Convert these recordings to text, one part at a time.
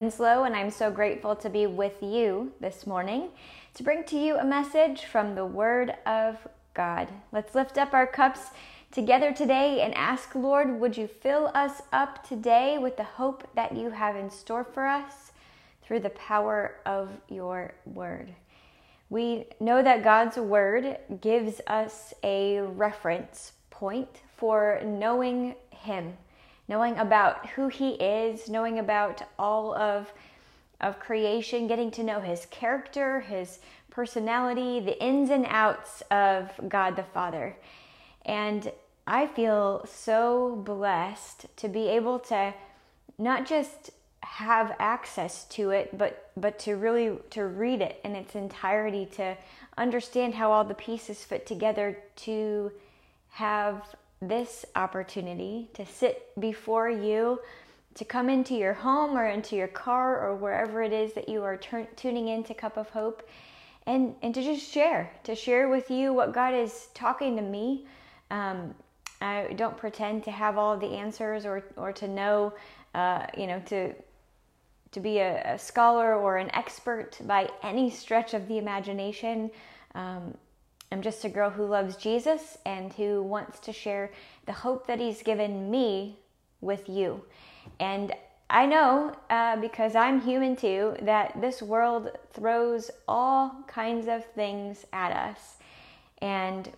Winslow, and I'm so grateful to be with you this morning to bring to you a message from the Word of God. Let's lift up our cups together today and ask, Lord, would you fill us up today with the hope that you have in store for us through the power of your Word? We know that God's Word gives us a reference point for knowing Him knowing about who he is, knowing about all of of creation, getting to know his character, his personality, the ins and outs of God the Father. And I feel so blessed to be able to not just have access to it, but but to really to read it in its entirety, to understand how all the pieces fit together, to have this opportunity to sit before you, to come into your home or into your car or wherever it is that you are t- tuning into Cup of Hope, and, and to just share, to share with you what God is talking to me. Um, I don't pretend to have all the answers or, or to know, uh, you know, to to be a, a, scholar or an expert by any stretch of the imagination. Um, I'm just a girl who loves Jesus and who wants to share the hope that He's given me with you. And I know, uh, because I'm human too, that this world throws all kinds of things at us. And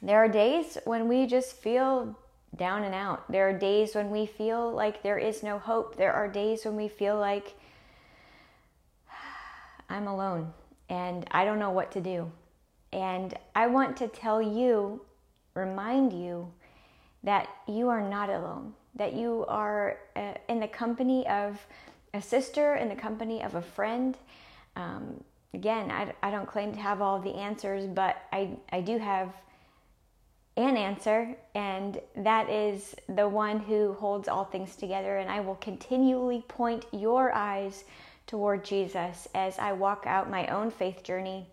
there are days when we just feel down and out. There are days when we feel like there is no hope. There are days when we feel like I'm alone and I don't know what to do. And I want to tell you, remind you, that you are not alone, that you are uh, in the company of a sister, in the company of a friend. Um, again, I, I don't claim to have all the answers, but I, I do have an answer, and that is the one who holds all things together. And I will continually point your eyes toward Jesus as I walk out my own faith journey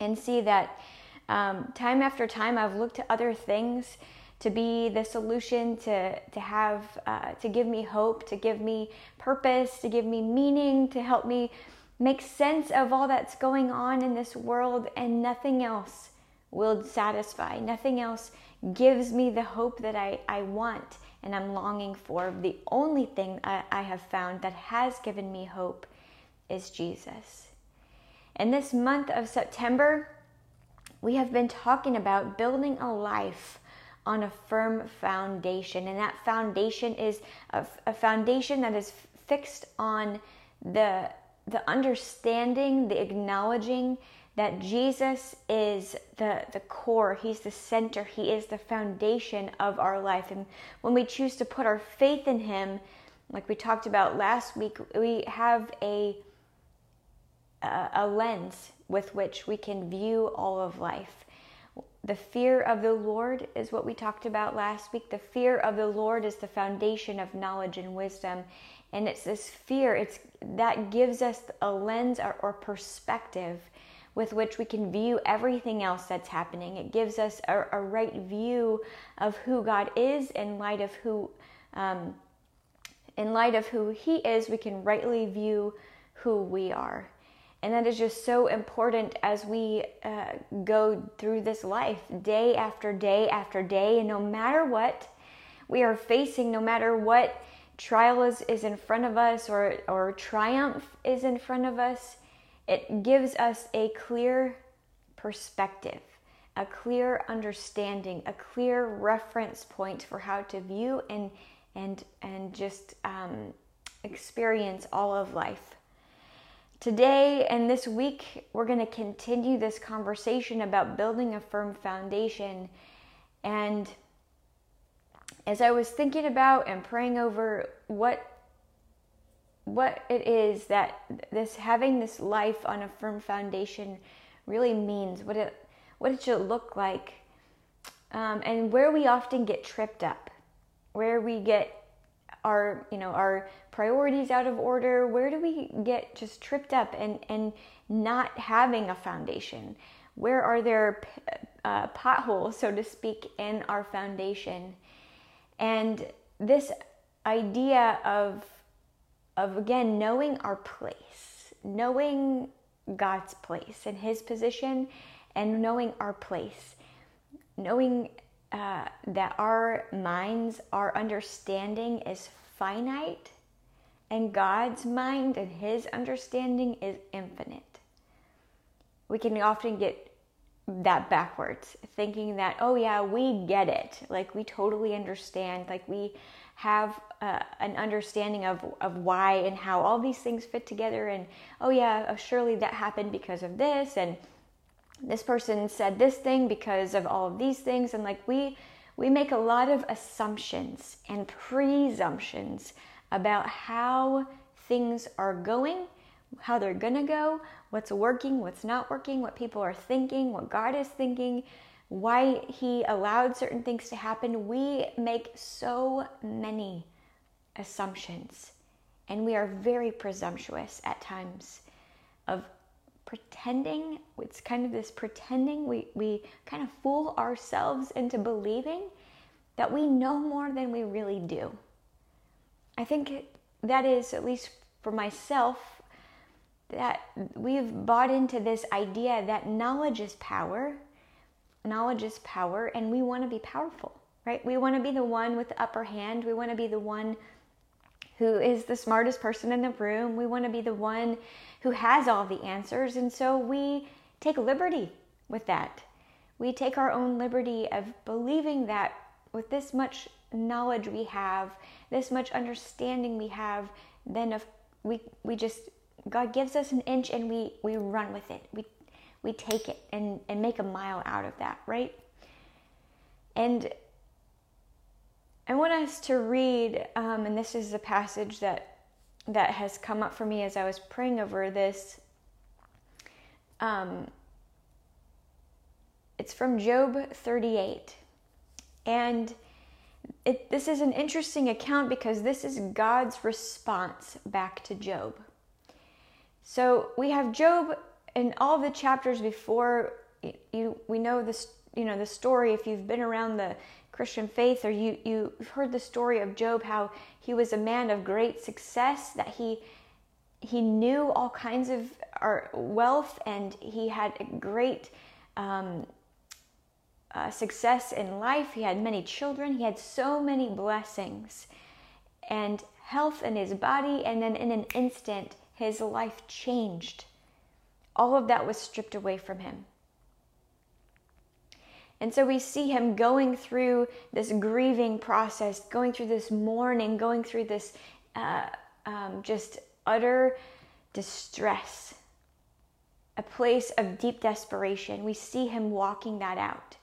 and see that um, time after time I've looked to other things to be the solution to to have uh, to give me hope, to give me purpose, to give me meaning, to help me make sense of all that's going on in this world, and nothing else will satisfy. Nothing else gives me the hope that I, I want and I'm longing for. The only thing I, I have found that has given me hope is Jesus. In this month of September, we have been talking about building a life on a firm foundation. And that foundation is a, a foundation that is fixed on the, the understanding, the acknowledging that Jesus is the, the core, He's the center, He is the foundation of our life. And when we choose to put our faith in Him, like we talked about last week, we have a a lens with which we can view all of life. The fear of the Lord is what we talked about last week. The fear of the Lord is the foundation of knowledge and wisdom. And it's this fear, it's that gives us a lens or, or perspective with which we can view everything else that's happening. It gives us a, a right view of who God is in light of who um, in light of who He is, we can rightly view who we are. And that is just so important as we uh, go through this life day after day after day. And no matter what we are facing, no matter what trial is, is in front of us or, or triumph is in front of us, it gives us a clear perspective, a clear understanding, a clear reference point for how to view and, and, and just um, experience all of life. Today and this week, we're going to continue this conversation about building a firm foundation. And as I was thinking about and praying over what what it is that this having this life on a firm foundation really means, what it what it should look like, um, and where we often get tripped up, where we get our you know our priorities out of order where do we get just tripped up and and not having a foundation? Where are there uh, potholes so to speak in our foundation? And this idea of of again knowing our place, knowing God's place and His position, and knowing our place, knowing uh, that our minds, our understanding is finite, and God's mind and His understanding is infinite. We can often get that backwards, thinking that, oh, yeah, we get it. Like, we totally understand. Like, we have uh, an understanding of, of why and how all these things fit together. And, oh, yeah, uh, surely that happened because of this. And this person said this thing because of all of these things. And, like, we, we make a lot of assumptions and presumptions about how things are going, how they're going to go, what's working, what's not working, what people are thinking, what God is thinking, why He allowed certain things to happen. We make so many assumptions, and we are very presumptuous at times of pretending. It's kind of this pretending. We, we kind of fool ourselves into believing that we know more than we really do. I think that is, at least for myself, that we've bought into this idea that knowledge is power. Knowledge is power, and we want to be powerful, right? We want to be the one with the upper hand. We want to be the one who is the smartest person in the room. We want to be the one who has all the answers. And so we take liberty with that. We take our own liberty of believing that with this much knowledge we have, this much understanding we have, then if we we just God gives us an inch and we, we run with it. We, we take it and, and make a mile out of that, right? And I want us to read, um, and this is a passage that that has come up for me as I was praying over this. Um, it's from Job 38. And it, this is an interesting account because this is God's response back to Job. So we have Job in all the chapters before you we know this you know the story if you've been around the Christian faith or you you've heard the story of Job how he was a man of great success that he he knew all kinds of wealth and he had great um, uh, success in life. He had many children. He had so many blessings and health in his body. And then in an instant, his life changed. All of that was stripped away from him. And so we see him going through this grieving process, going through this mourning, going through this uh, um, just utter distress, a place of deep desperation. We see him walking that out.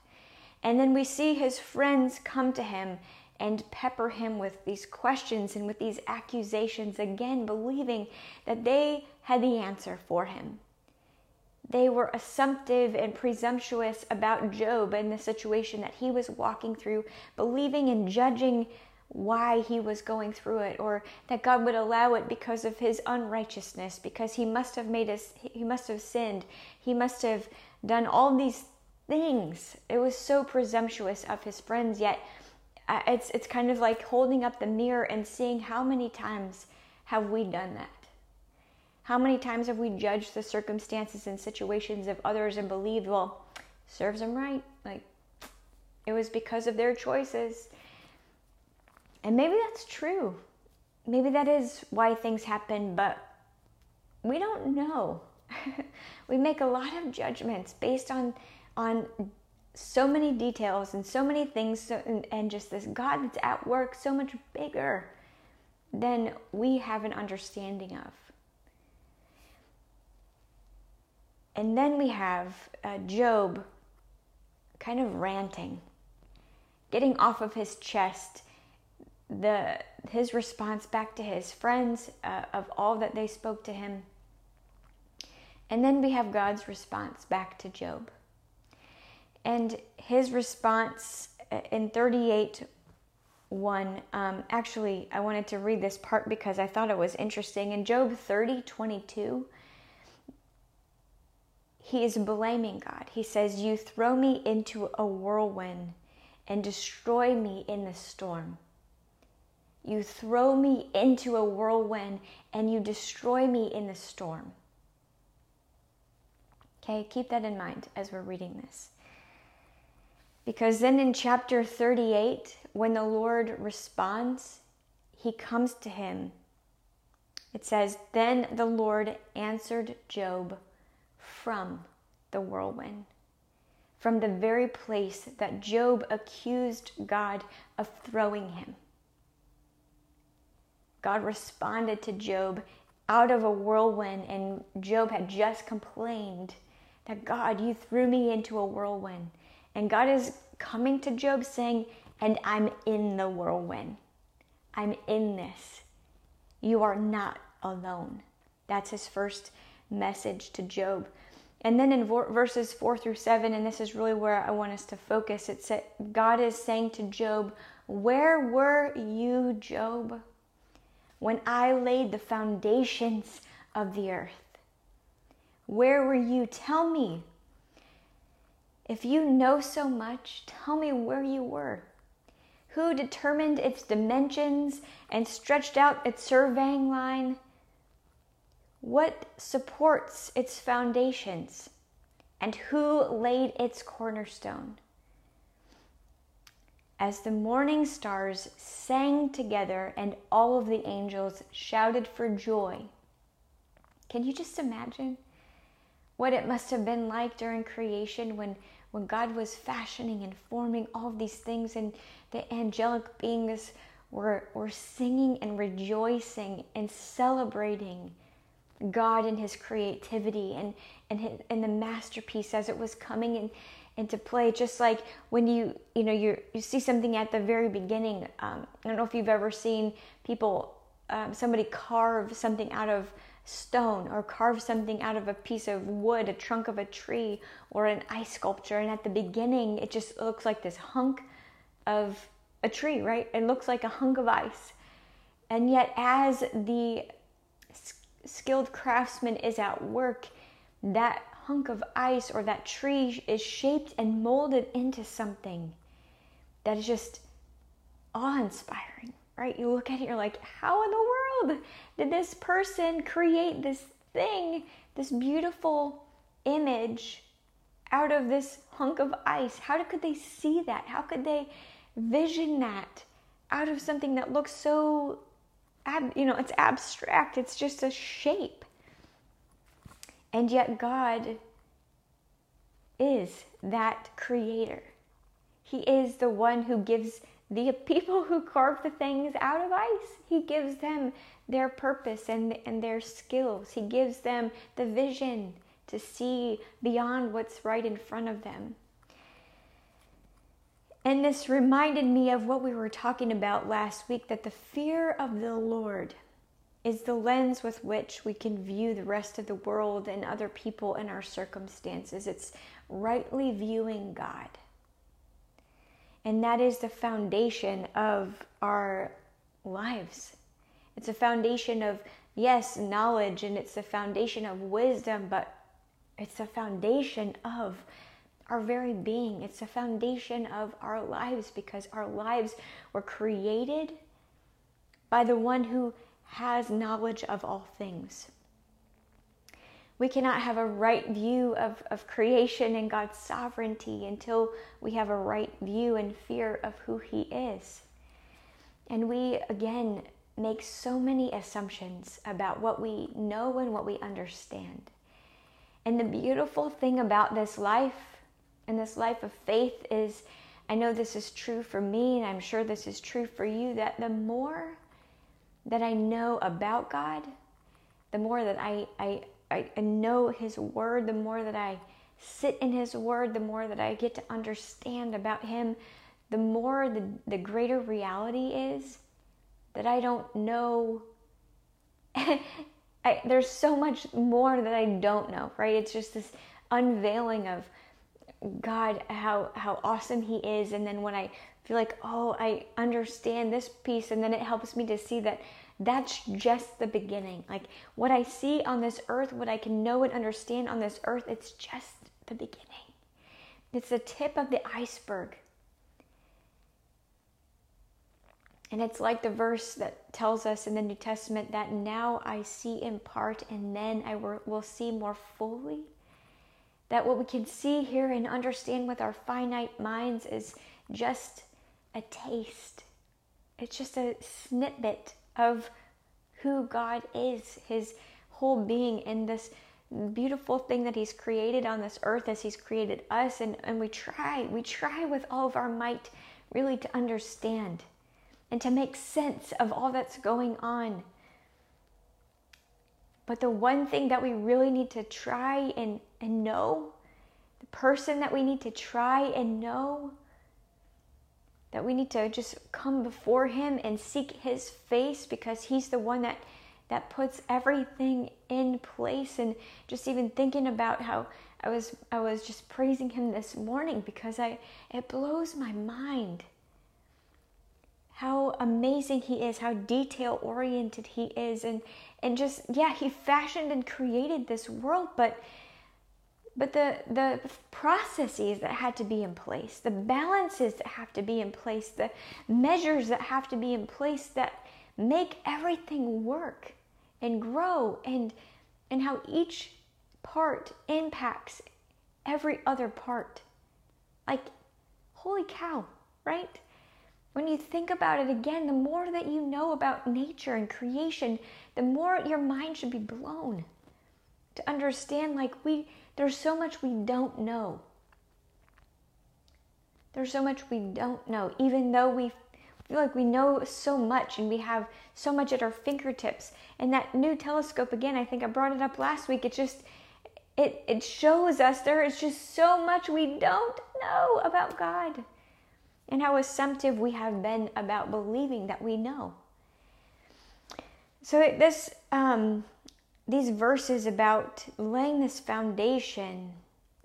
And then we see his friends come to him and pepper him with these questions and with these accusations, again, believing that they had the answer for him. They were assumptive and presumptuous about Job and the situation that he was walking through, believing and judging why he was going through it or that God would allow it because of his unrighteousness because he must have made us he must have sinned. He must have done all these things. It was so presumptuous of his friends yet uh, it's it's kind of like holding up the mirror and seeing how many times have we done that how many times have we judged the circumstances and situations of others and believed well serves them right? Like it was because of their choices. And maybe that's true. Maybe that is why things happen but we don't know. We make a lot of judgments based on on so many details and so many things so, and, and just this God that's at work so much bigger than we have an understanding of. And then we have uh, Job kind of ranting, getting off of his chest the his response back to his friends uh, of all that they spoke to him. And then we have God's response back to Job. And his response uh, in 38 1, um, actually, I wanted to read this part because I thought it was interesting. In Job 30 22, he is blaming God. He says, You throw me into a whirlwind and destroy me in the storm. You throw me into a whirlwind and you destroy me in the storm. Okay, keep that in mind as we're reading this. Because then in chapter 38, when the Lord responds, he comes to him. It says, Then the Lord answered Job from the whirlwind, from the very place that Job accused God of throwing him. God responded to Job out of a whirlwind, and Job had just complained that God, you threw me into a whirlwind. And God is coming to Job saying, And I'm in the whirlwind. I'm in this. You are not alone. That's his first message to Job. And then in verses 4 through 7, and this is really where I want us to focus, it said, God is saying to Job, Where were you, Job, when I laid the foundations of the earth? Where were you? Tell me. If you know so much, tell me where you were. Who determined its dimensions and stretched out its surveying line? What supports its foundations? And who laid its cornerstone? As the morning stars sang together and all of the angels shouted for joy. Can you just imagine? what it must have been like during creation when, when God was fashioning and forming all of these things, and the angelic beings were, were singing and rejoicing and celebrating God and His creativity and, and, his, and the masterpiece as it was coming in, into play. Just like when you you know you you see something at the very beginning. Um, I don't know if you've ever seen people um, somebody carve something out of stone or carve something out of a piece of wood, a trunk of a tree, or an ice sculpture. And at the beginning, it just looks like this hunk of a tree, right? It looks like a hunk of ice. And yet, as the skilled craftsman is at work, that hunk of ice or that tree is shaped and molded into something that is just awe inspiring right? You look at it, you're like, how in the world did this person create this thing, this beautiful image out of this hunk of ice? How could they see that? How could they vision that out of something that looks so, ab- you know, it's abstract, it's just a shape. And yet, God is that creator. He is the one who gives the people who carve the things out of ice. He gives them their purpose and, and their skills. He gives them the vision to see beyond what's right in front of them. And this reminded me of what we were talking about last week that the fear of the Lord is the lens with which we can view the rest of the world and other people and our circumstances. It's rightly viewing God. And that is the foundation of our lives. It's a foundation of, yes, knowledge, and it's a foundation of wisdom, but it's a foundation of our very being. It's the foundation of our lives because our lives were created by the one who has knowledge of all things we cannot have a right view of, of creation and God's sovereignty until we have a right view and fear of who He is. And we, again, make so many assumptions about what we know and what we understand. And the beautiful thing about this life and this life of faith is I know this is true for me, and I'm sure this is true for you that the more that I know about God, the more that I, I I, know His Word, the more that I sit in His Word, the more that I get to understand about Him, the more the, the greater reality is that I don't know. I, there's so much more that I don't know, right? It's just this unveiling of God, how how awesome He is, and then when I feel like, oh, I understand this piece, and then it helps me to see that that's just the beginning. Like what I see on this earth, what I can know and understand on this earth, it's just the beginning. It's the tip of the iceberg. And it's like the verse that tells us in the New Testament that now I see in part and then I will see more fully. That what we can see here and understand with our finite minds is just a taste. It's just a snippet of who God is, His whole being in this beautiful thing that He's created on this earth as He's created us. And, and we try, we try with all of our might really to understand and to make sense of all that's going on. But the one thing that we really need to try and, and know, the person that we need to try and know, that we need to just come before him and seek his face because he's the one that that puts everything in place. And just even thinking about how I was I was just praising him this morning because I it blows my mind how amazing he is, how detail oriented he is, and and just yeah, he fashioned and created this world, but but the the processes that had to be in place, the balances that have to be in place, the measures that have to be in place that make everything work and grow and and how each part impacts every other part. Like holy cow, right? When you think about it again, the more that you know about nature and creation, the more your mind should be blown to understand like we there's so much we don't know. There's so much we don't know even though we feel like we know so much and we have so much at our fingertips. And that new telescope again, I think I brought it up last week. It just it it shows us there is just so much we don't know about God and how assumptive we have been about believing that we know. So this um, these verses about laying this foundation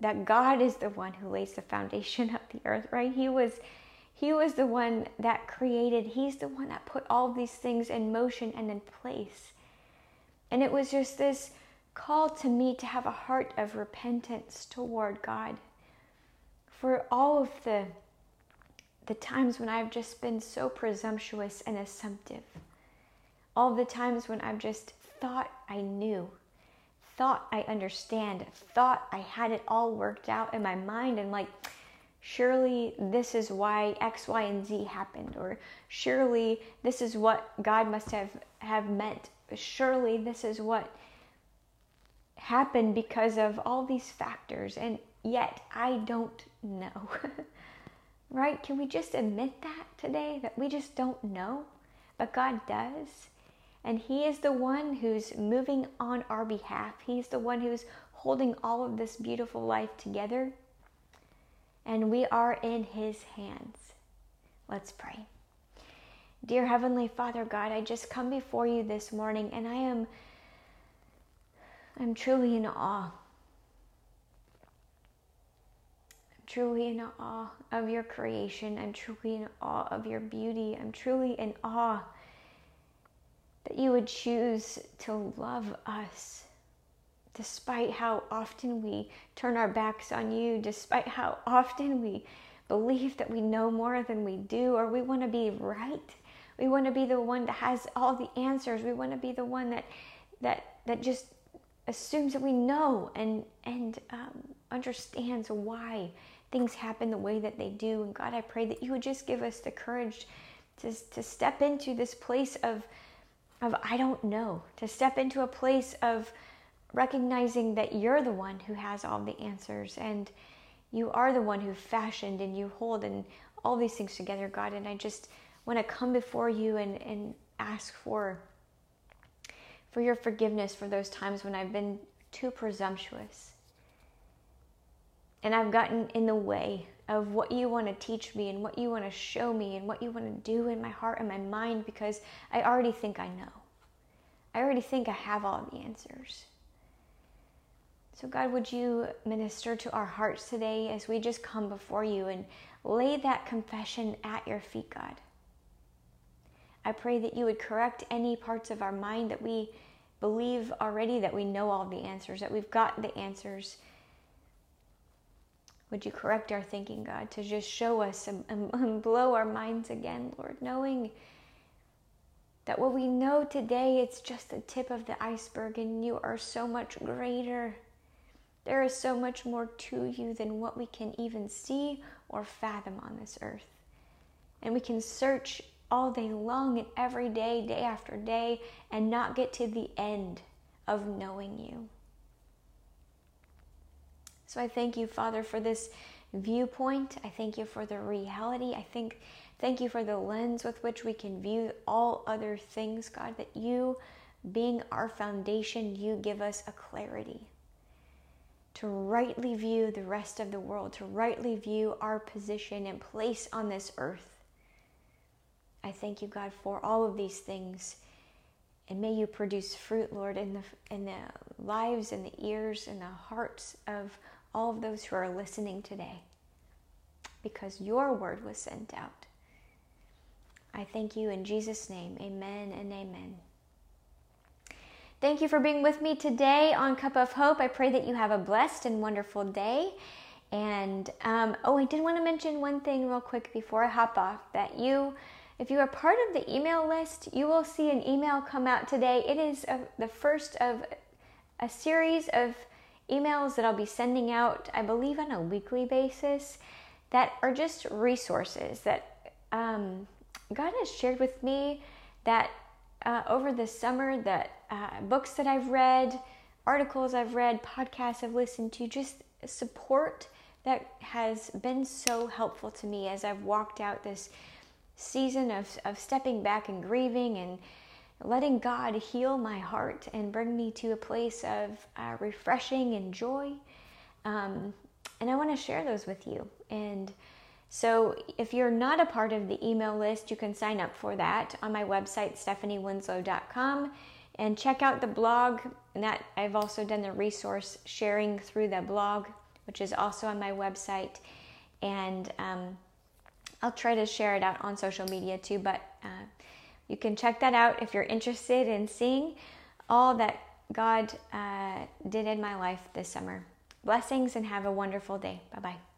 that God is the one who lays the foundation of the earth, right? He was he was the one that created. He's the one that put all these things in motion and in place. And it was just this call to me to have a heart of repentance toward God for all of the the times when I've just been so presumptuous and assumptive, all the times when I've just thought I knew, thought I understand, thought I had it all worked out in my mind, and like, surely this is why X, Y, and Z happened, or surely this is what God must have, have meant, surely this is what happened because of all these factors, and yet I don't know. right? Can we just admit that today? That we just don't know, but God does. And He is the one who's moving on our behalf. He's the one who's holding all of this beautiful life together. And we are in His hands. Let's pray. Dear Heavenly Father God, I just come before you this morning and I am I'm truly in awe I'm truly in awe of your creation. I'm truly in awe of your beauty. I'm truly in awe that you would choose to love us despite how often we turn our backs on you, despite how often we believe that we know more than we do, or we want to be right. We want to be the one that has all the answers. We want to be the one that that that just assumes that we know and and um, understands why things happen the way that they do. And God, I pray that you would just give us the courage to, to step into this place of, of I don't know, to step into a place of recognizing that you're the one who has all the answers and you are the one who fashioned and you hold and all these things together, God. And I just want to come before you and, and ask for for your forgiveness for those times when I've been too presumptuous and I've gotten in the way of what you want to teach me and what you want to show me and what you want to do in my heart and my mind because I already think I know. I already think I have all the answers. So, God, would you minister to our hearts today as we just come before you and lay that confession at your feet, God? I pray that you would correct any parts of our mind that we believe already that we know all the answers, that we've got the answers would you correct our thinking, God, to just show us and, and, blow our minds again, Lord, knowing That what we know today, it's just the tip of the iceberg, and you are so much greater. There is so much more to you than what we can even see or fathom on this earth. And we can search all day long and every day, day after day, and not get to the end of knowing you. So I thank you, Father, for this viewpoint. I thank you for the reality. I think thank you for the lens with which we can view all other things, God, that you being our foundation, you give us a clarity to rightly view the rest of the world, to rightly view our position and place on this earth. I thank you, God, for all of these things. And may you produce fruit, Lord, in the, in the lives and the ears and the hearts of all of those who are listening today because your word was sent out. I thank you in Jesus' name. Amen and amen. Thank you for being with me today on Cup of Hope. I pray that you have a blessed and wonderful day. And um, oh, I did want to mention one thing real quick before I hop off that you, if you are part of the email list, you will see an email come out today. It is a, the first of a series of emails that I'll be sending out, I believe, on a weekly basis that are just resources that um, God has shared with me that uh, over the summer that uh, books that I've read, articles I've read, podcasts I've listened to, just support that has been so helpful to me as I've walked out this season of, of stepping back and grieving and letting God heal my heart and bring me to a place of uh, refreshing and joy. Um, and I want to share those with you. And so, if you're not a part of the email list, you can sign up for that on my website, stephaniewinslow.com, and check out the blog. And that I've also done the resource sharing through the blog, which is also on my website. And um, I'll try to share it out on social media too. But uh, you can check that out if you're interested in seeing all that God uh, did in my life this summer. Blessings and have a wonderful day. Bye bye.